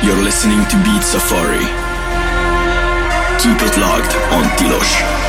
You're listening to Beat Safari. Keep it locked on Tilos.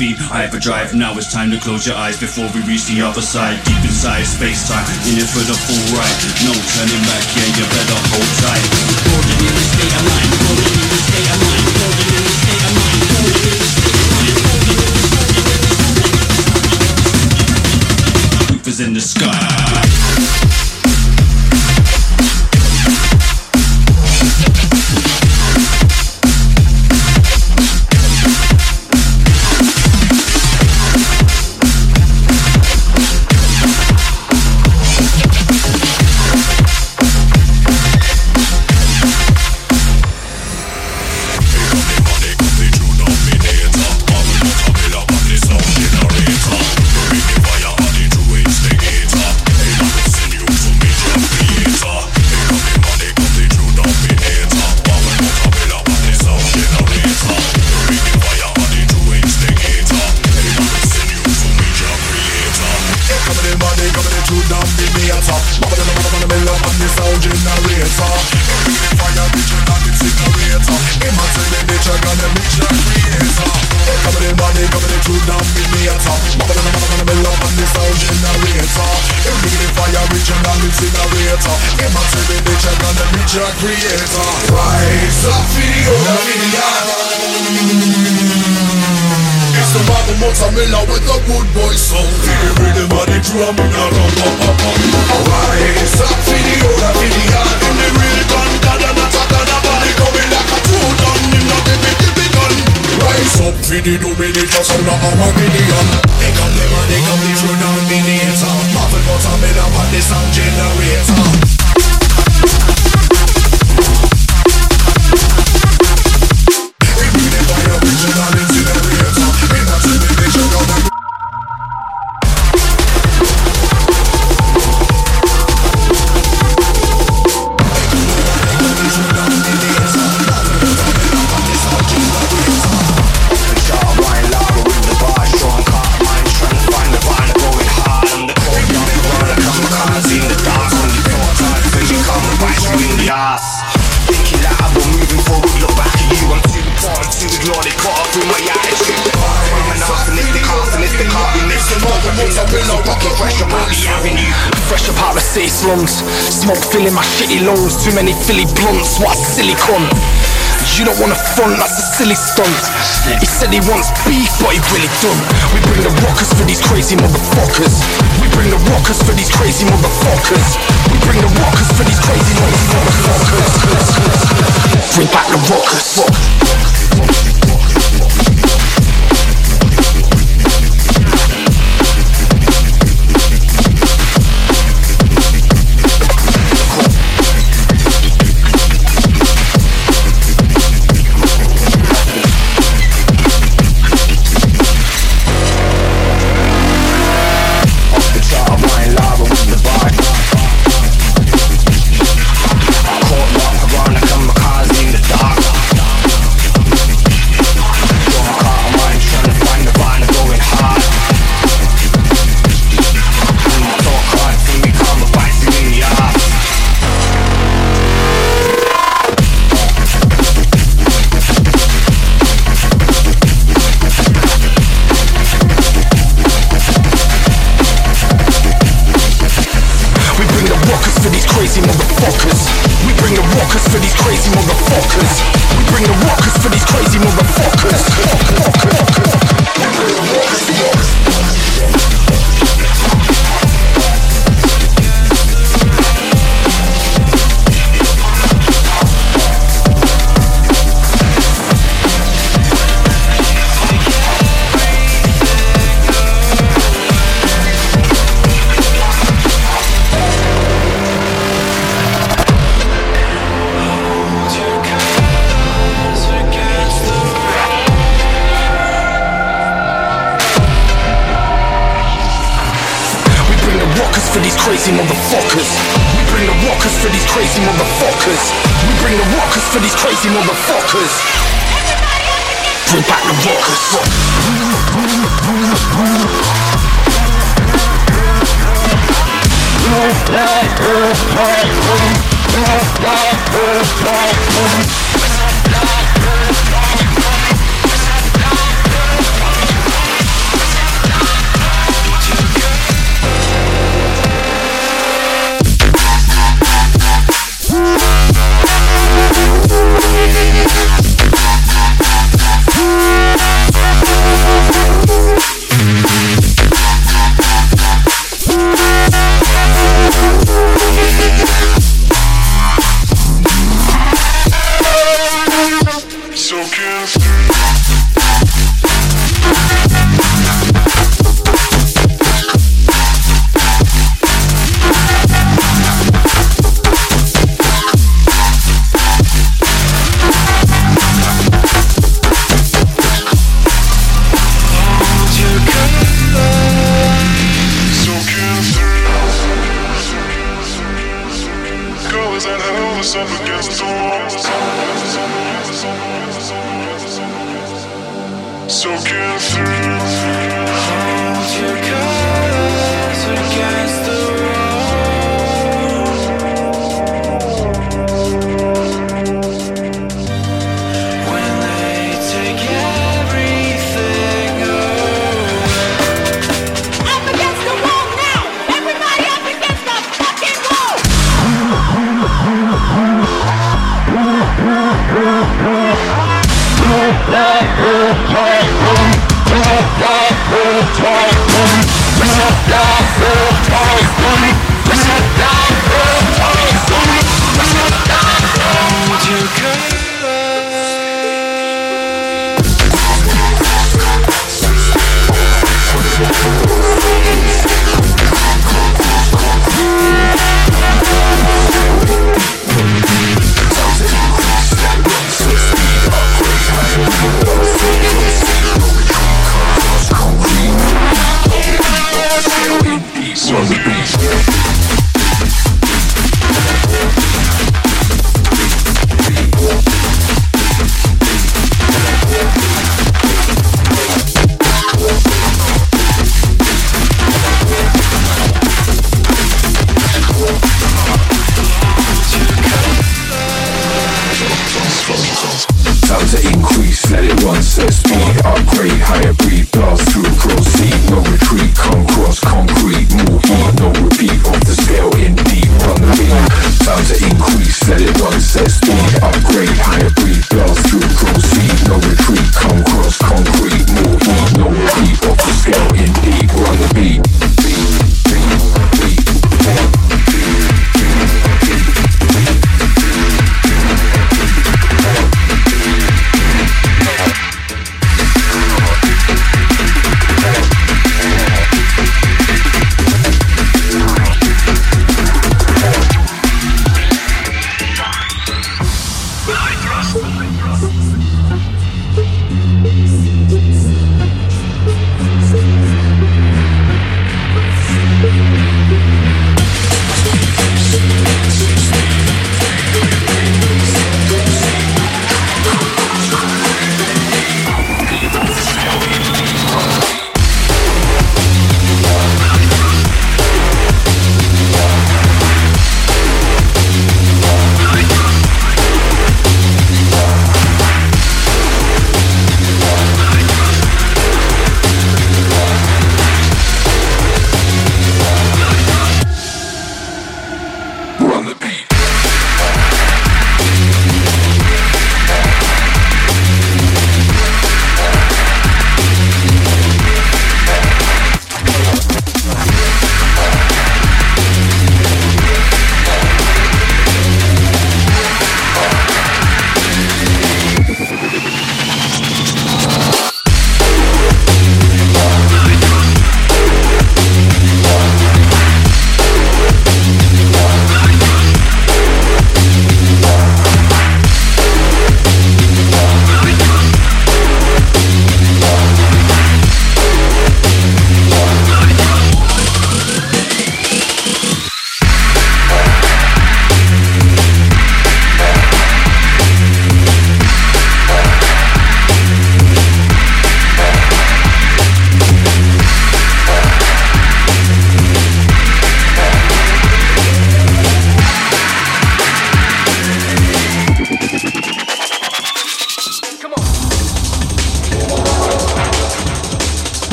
Space. Warp speed, hyperdrive. Now it's time to close your eyes before we reach the other side. Deep inside space time, in it for the full ride. No turning back, yeah, you better hold tight. Golden in the state of mind, golden in the state of mind, i'ma be the check and the picture creator. Rise up for the Dominion it's with a good boy soul Feel the rhythm of the drum in Rise up for the old for In the real gun, God Rise up for the Dominator Sound a Armageddon They got them and they got the true dominator Marvel of and Madison Generator. Too many Philly blunts, what a silly cunt. You don't wanna front, that's a silly stunt. He said he wants beef, but he really don't. We bring the rockers for these crazy motherfuckers. We bring the rockers for these crazy motherfuckers. We bring the rockers for these crazy motherfuckers. Bring back the rockers.